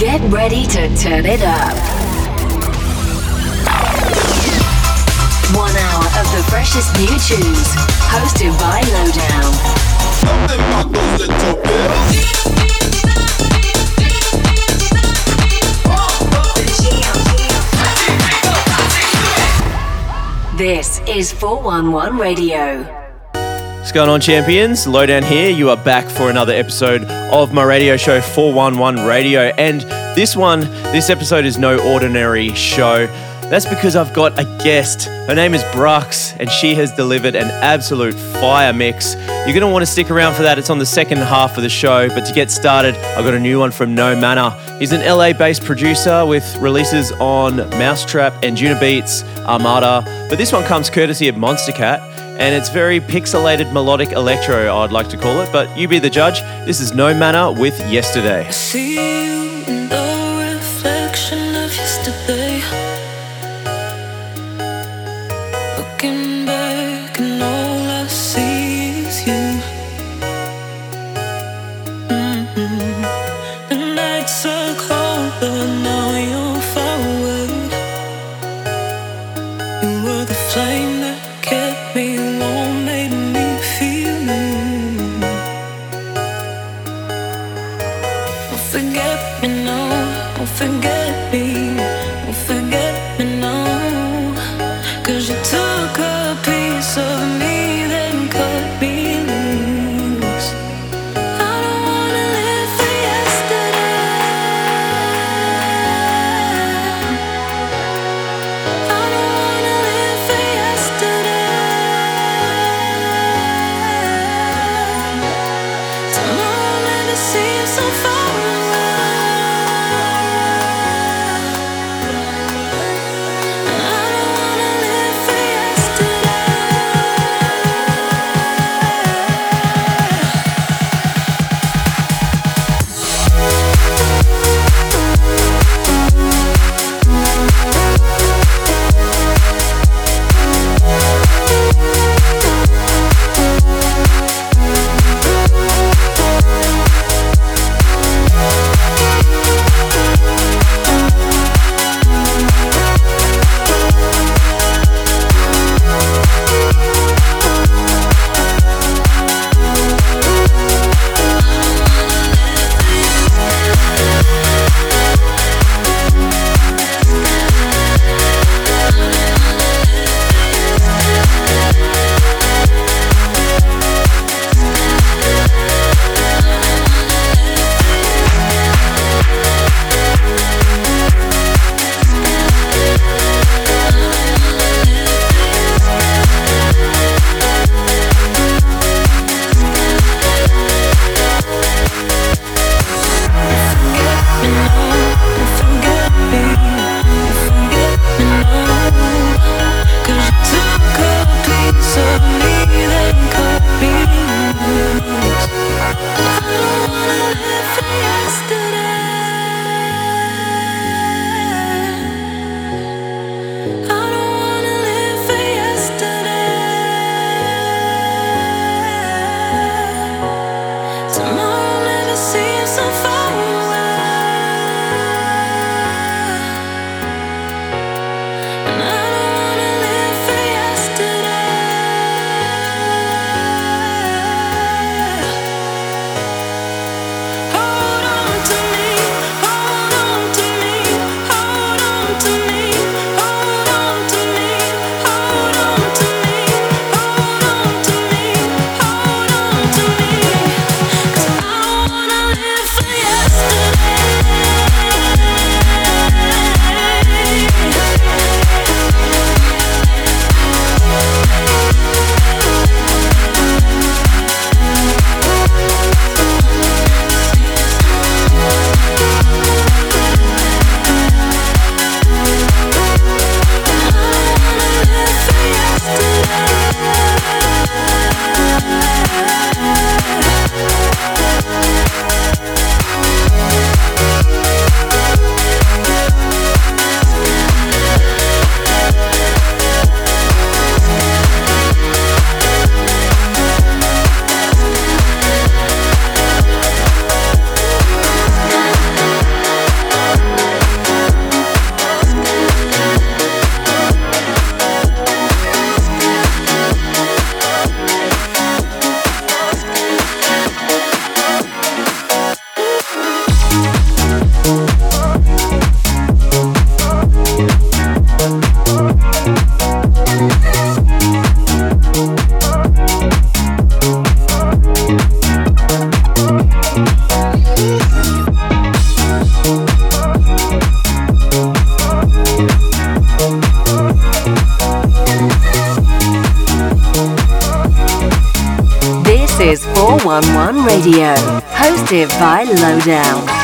Get ready to turn it up. One hour of the freshest new tunes, hosted by Lowdown. This is 411 Radio. What's going on, champions? Lowdown here. You are back for another episode of my radio show 411 Radio. And this one, this episode is no ordinary show. That's because I've got a guest. Her name is Brux, and she has delivered an absolute fire mix. You're going to want to stick around for that. It's on the second half of the show. But to get started, I've got a new one from No Mana. He's an LA based producer with releases on mau5trap and Juno Beats, Armada. But this one comes courtesy of Monstercat, and it's very pixelated melodic electro, I'd like to call it. But you be the judge. This is No Mana with Yesterday. 411 Radio, hosted by Lowdown.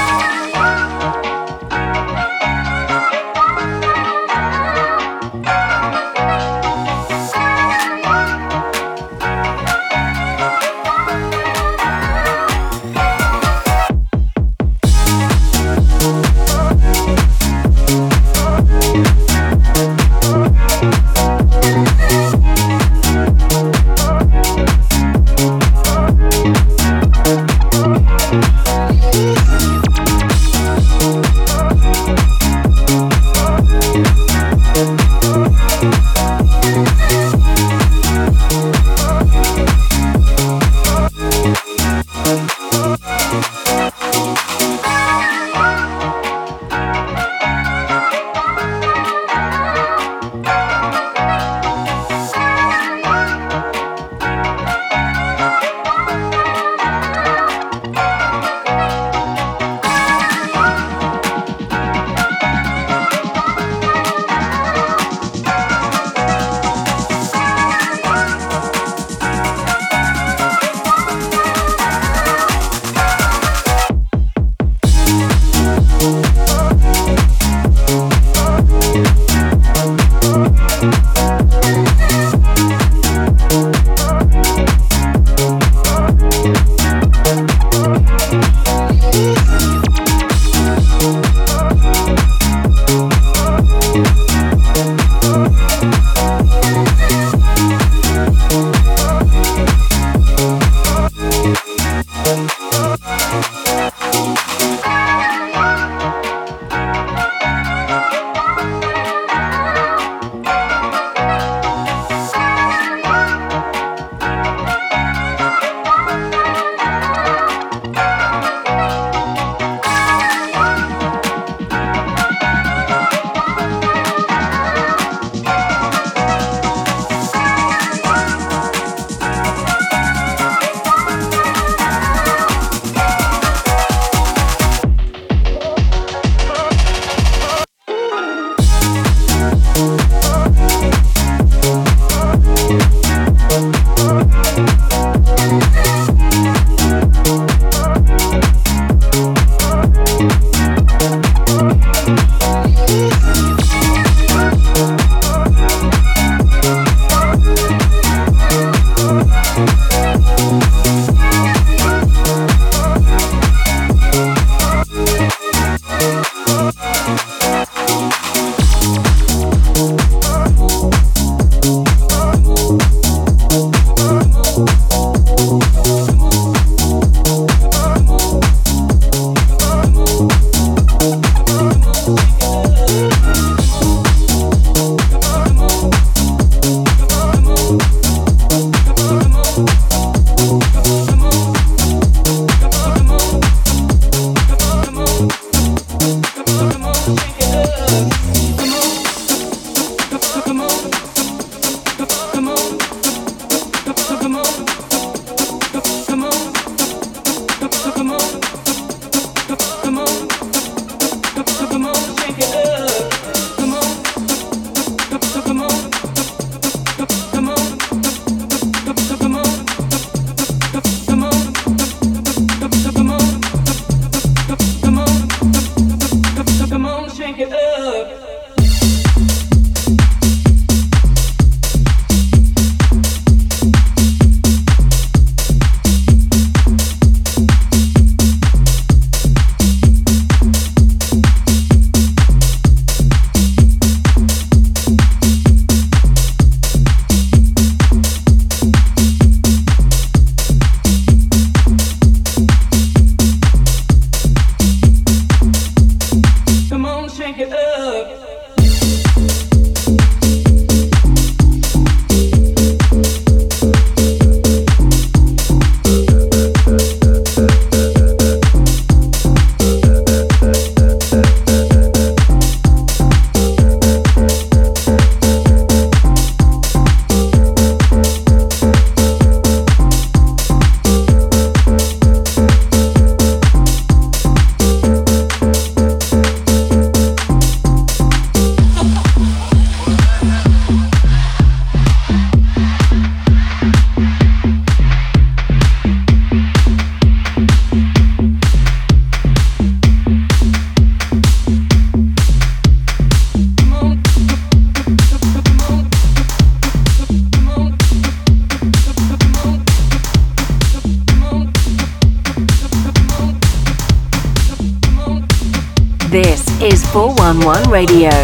Radio.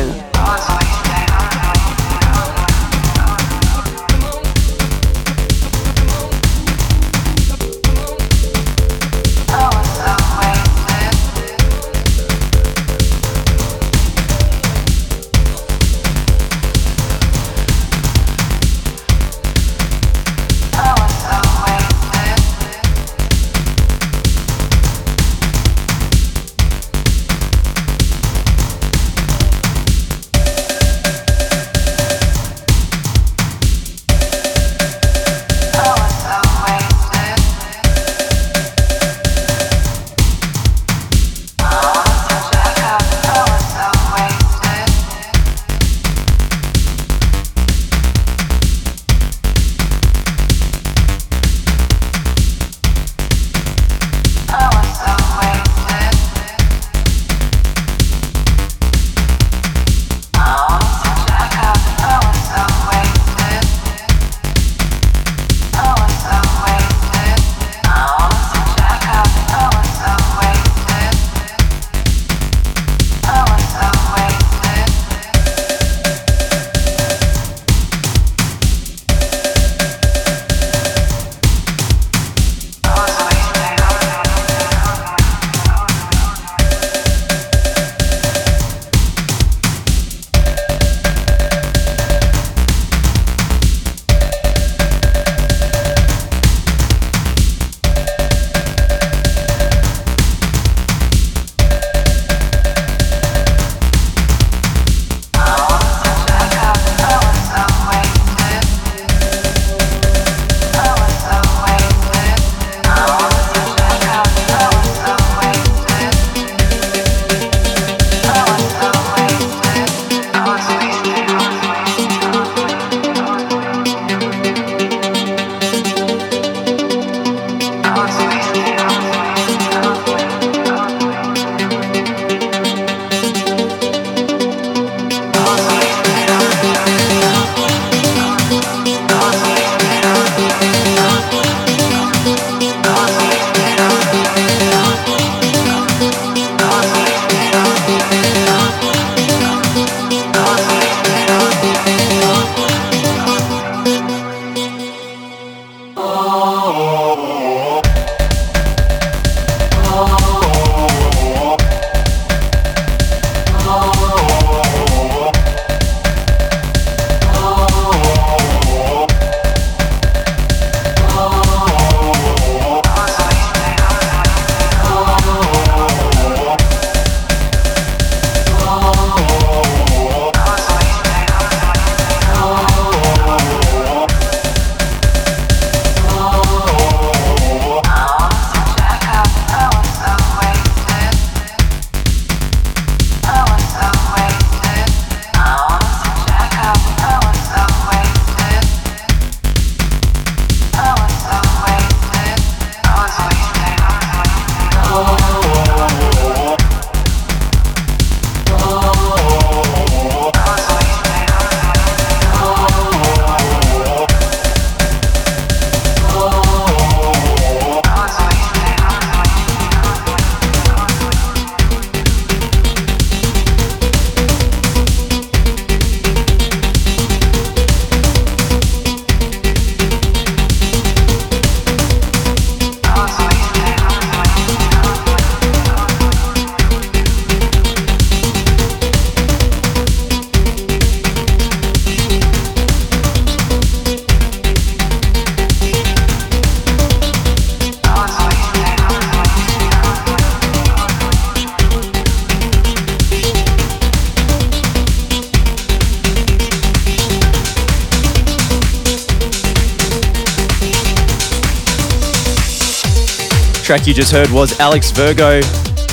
Track you just heard was Alex Virgo,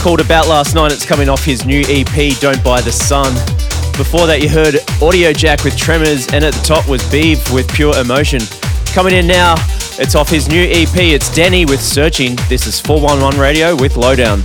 called About Last Night. It's coming off his new EP, Don't Buy the Sun. Before that, you heard Audio Jack with Tremors, and at the top was Beeve with Pure Emotion. Coming in now, it's off his new EP. It's Denny with Searching. This is 411 Radio with Lowdown.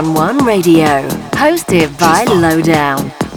Is 411 Radio, hosted by Lowdown.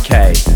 K.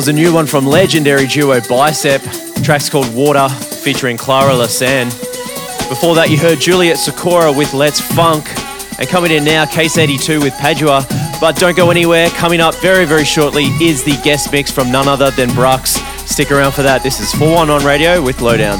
was a new one from legendary duo Bicep. Track's called Water, featuring Clara La San. Before that, you heard Juliet Sakura with Let's Funk. And coming in now, Case 82 with Padua. But don't go anywhere. Coming up very, very shortly is the guest mix from none other than Brux. Stick around for that. This is 411 Radio with Lowdown.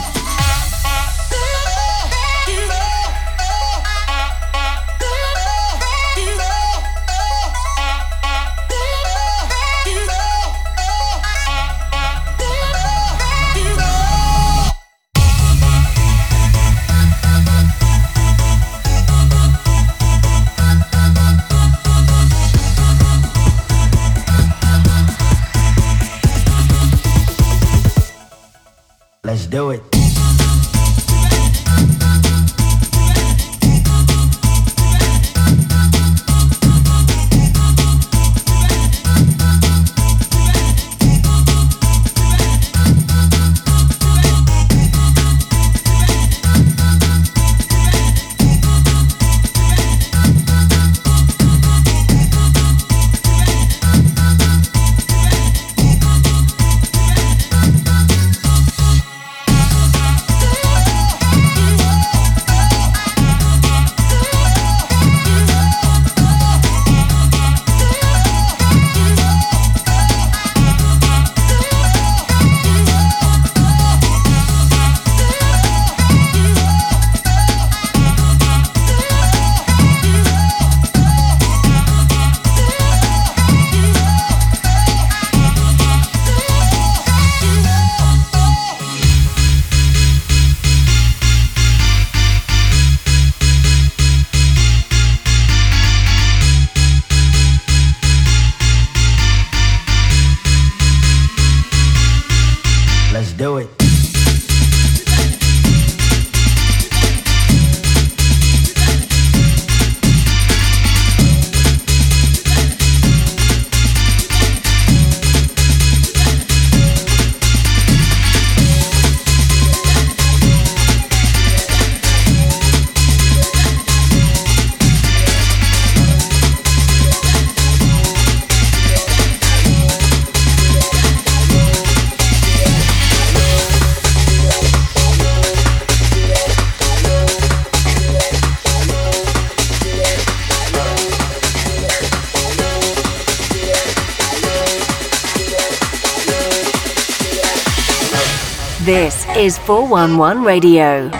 is 411 Radio.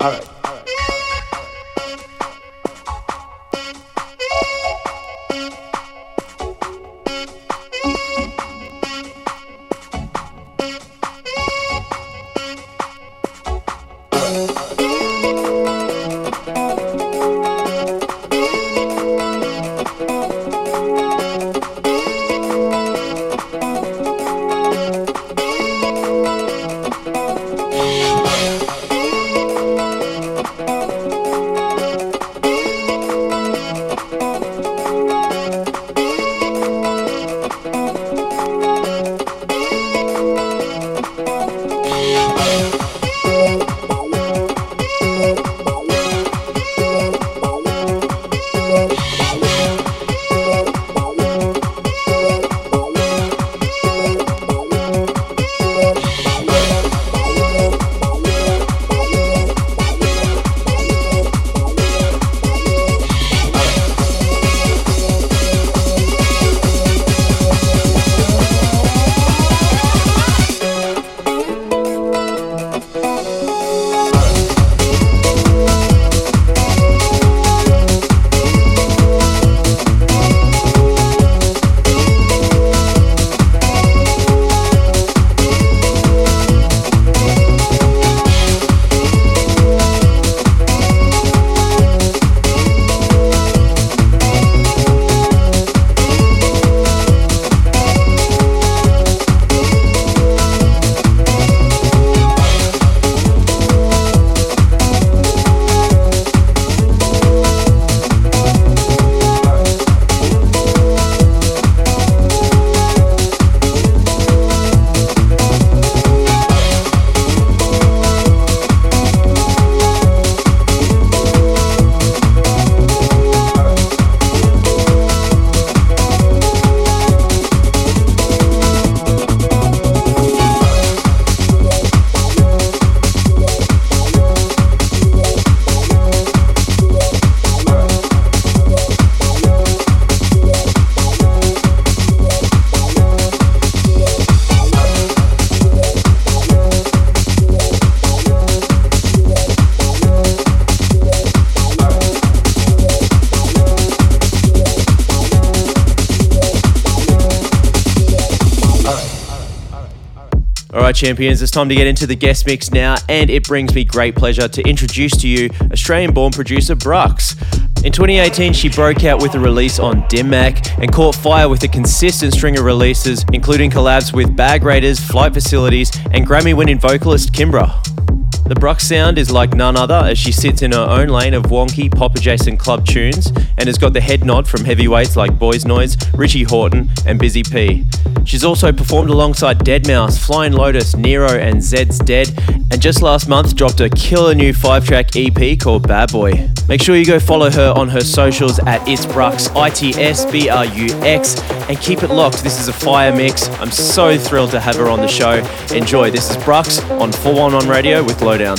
All right. Champions, it's time to get into the guest mix now, and it brings me great pleasure to introduce to you Australian born producer Brux. In 2018, she broke out with a release on Dim Mak and caught fire with a consistent string of releases, including collabs with Bag Raiders, Flight Facilities, and Grammy winning vocalist Kimbra. The Brux sound is like none other as she sits in her own lane of wonky, pop adjacent club tunes and has got the head nod from heavyweights like Boys Noize, Richie Hawtin, and Busy P. She's also performed alongside Deadmau5, Flying Lotus, Nero, and Zed's Dead, and just last month dropped a killer new five track EP called Bad Boy. Make sure you go follow her on her socials at It's Brux, I T S B R U X, and keep it locked. This is a fire mix. I'm so thrilled to have her on the show. Enjoy. This is Brux on 411 Radio with Lowdown.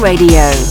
Radio.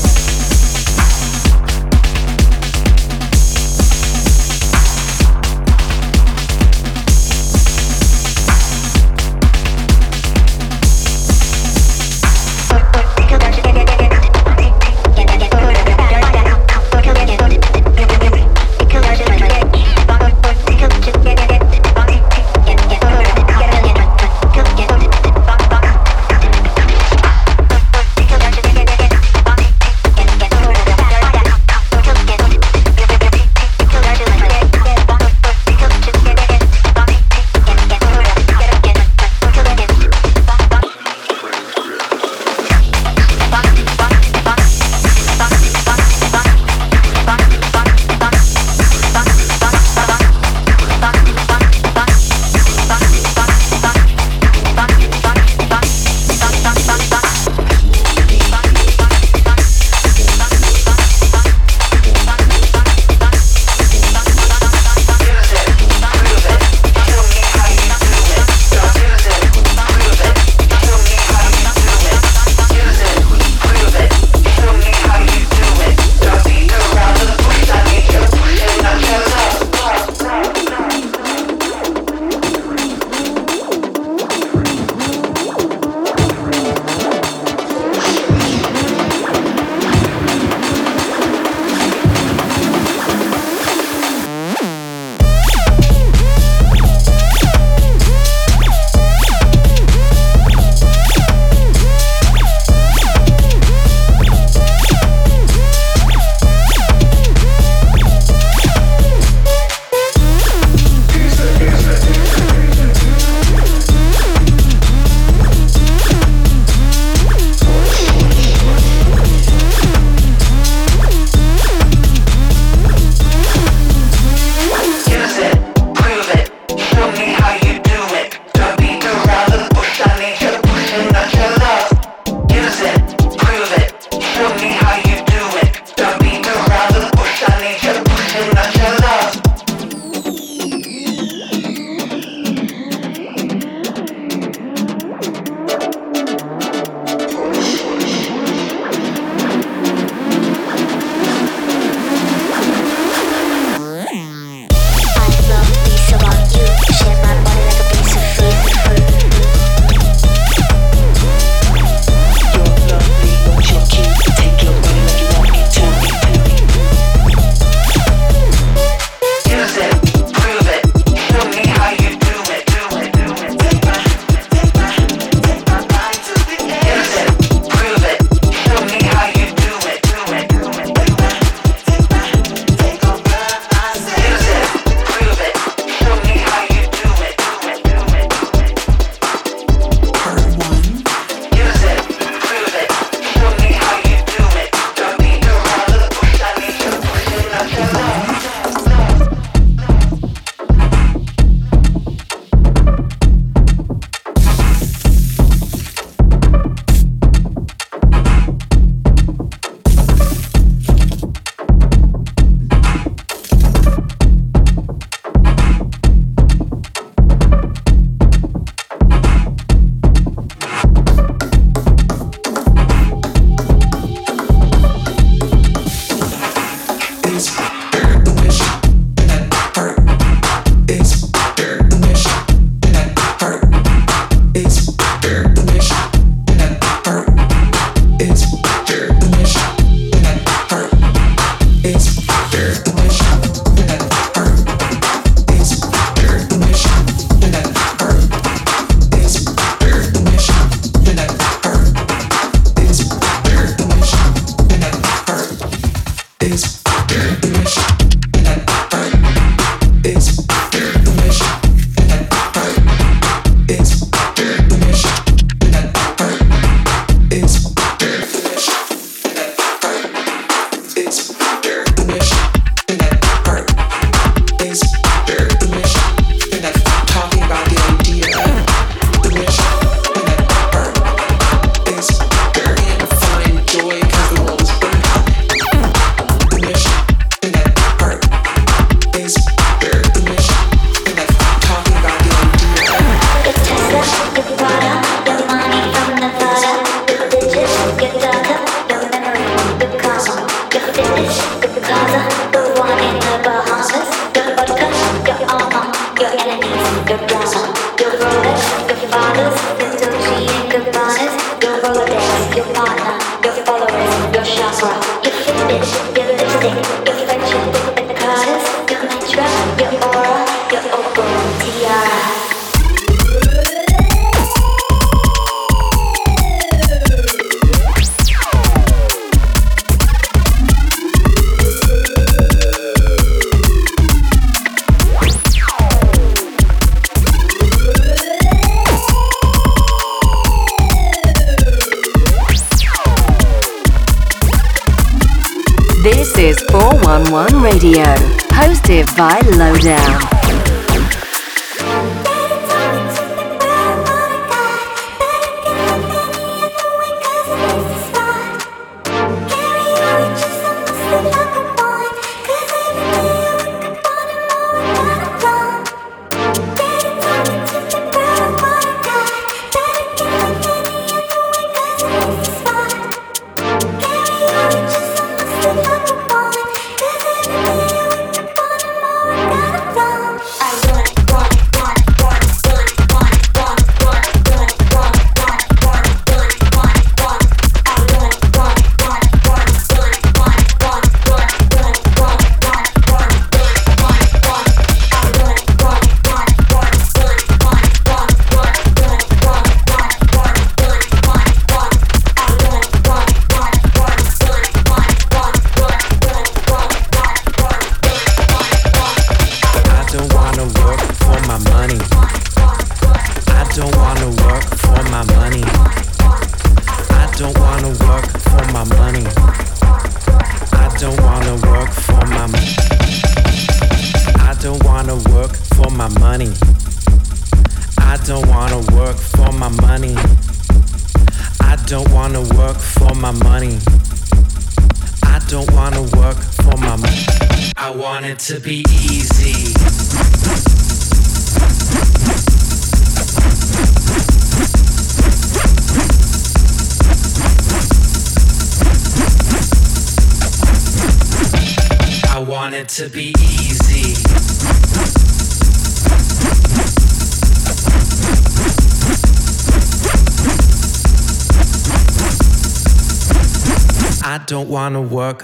By Lowdown.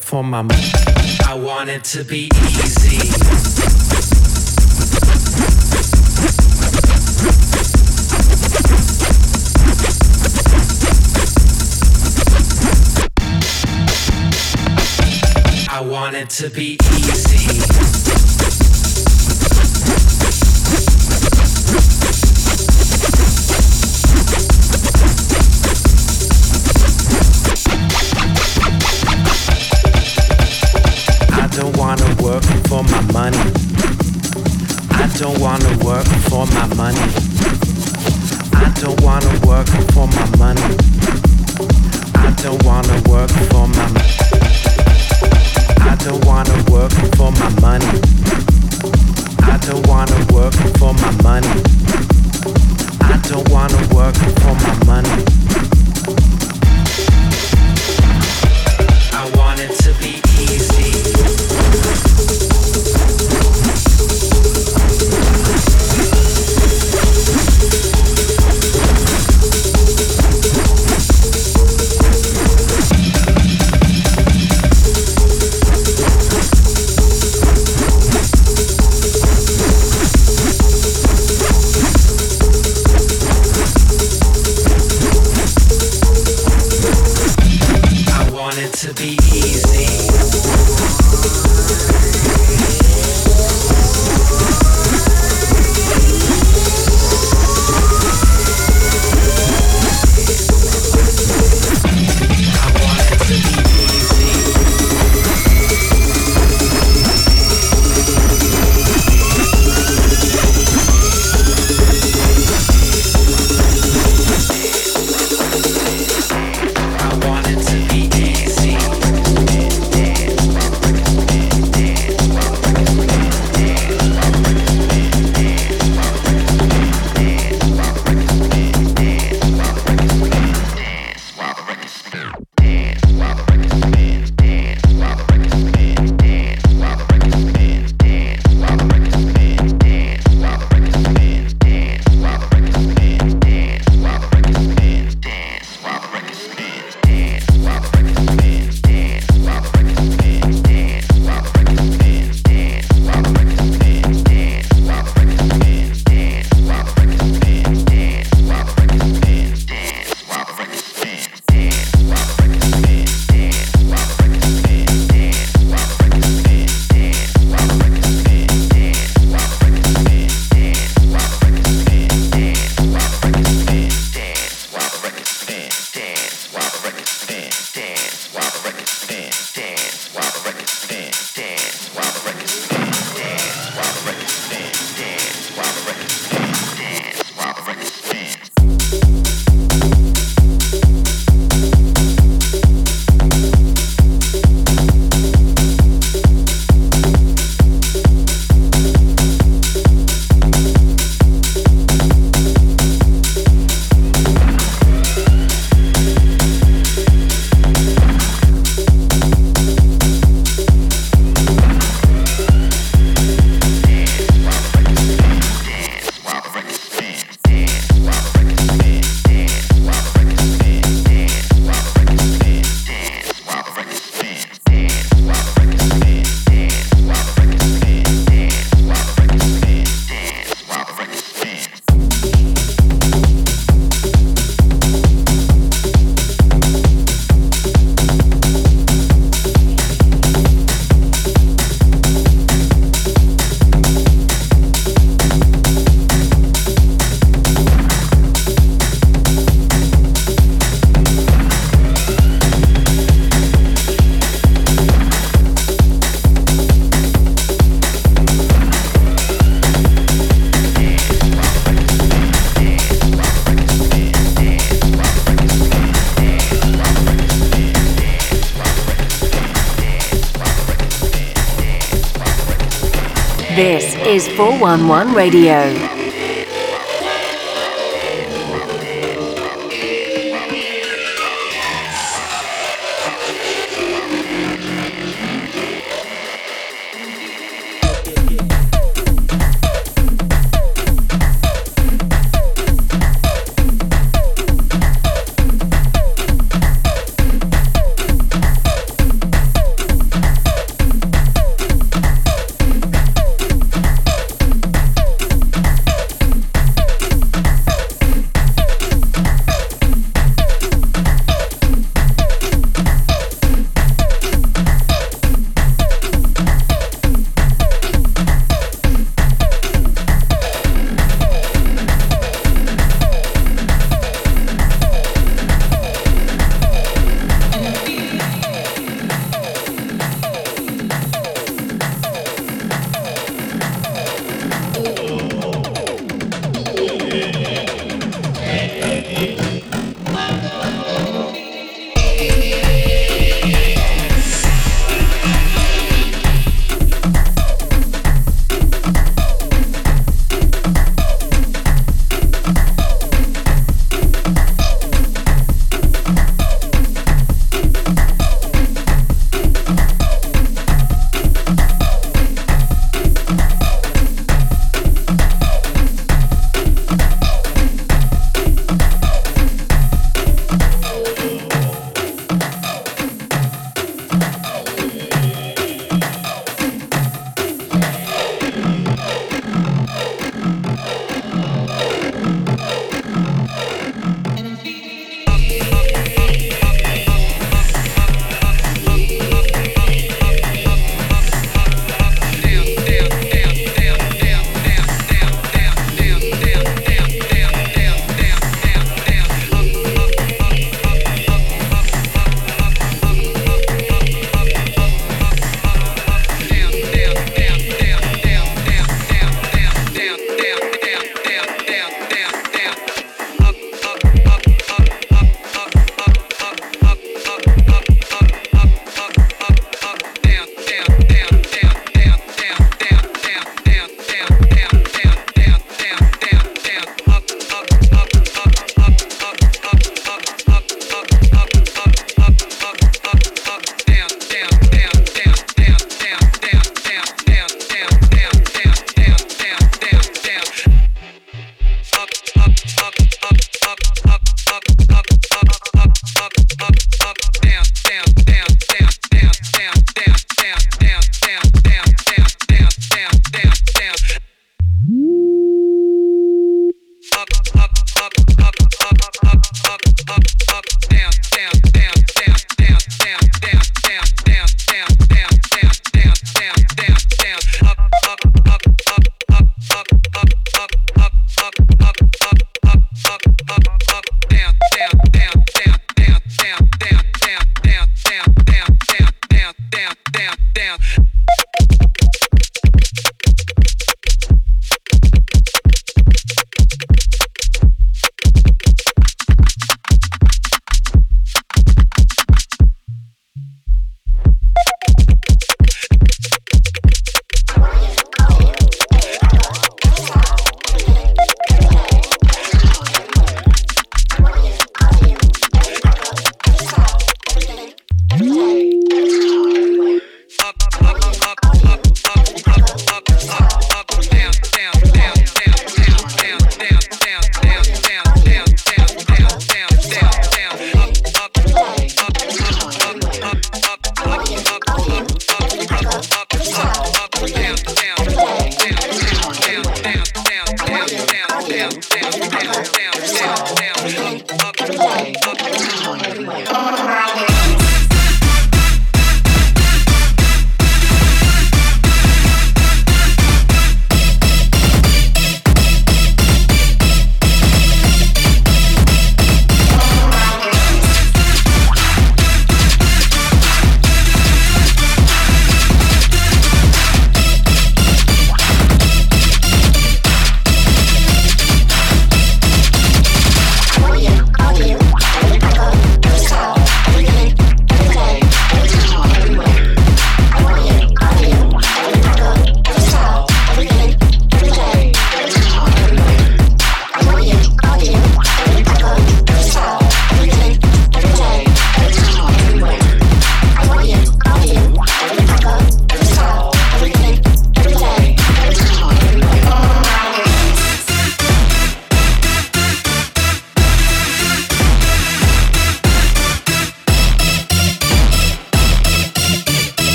For my money. I want it to be easy. I want it to be easy. 111 Radio.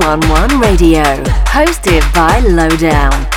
411 Radio, hosted by Lowdown.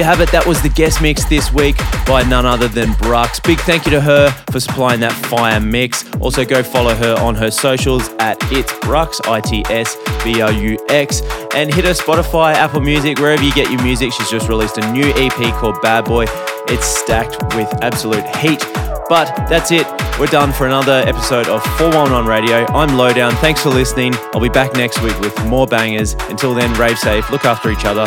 You have it. That was the guest mix this week by none other than Brux. Big thank you to her for supplying that fire mix. Also, go follow her on her socials at It's Brux, I T S B R U X, and hit her Spotify, Apple Music, wherever you get your music. She's just released a new EP called Bad Boy. It's stacked with absolute heat. But that's it. We're done for another episode of 411 Radio. I'm Lowdown. Thanks for listening. I'll be back next week with more bangers. Until then, rave safe, look after each other,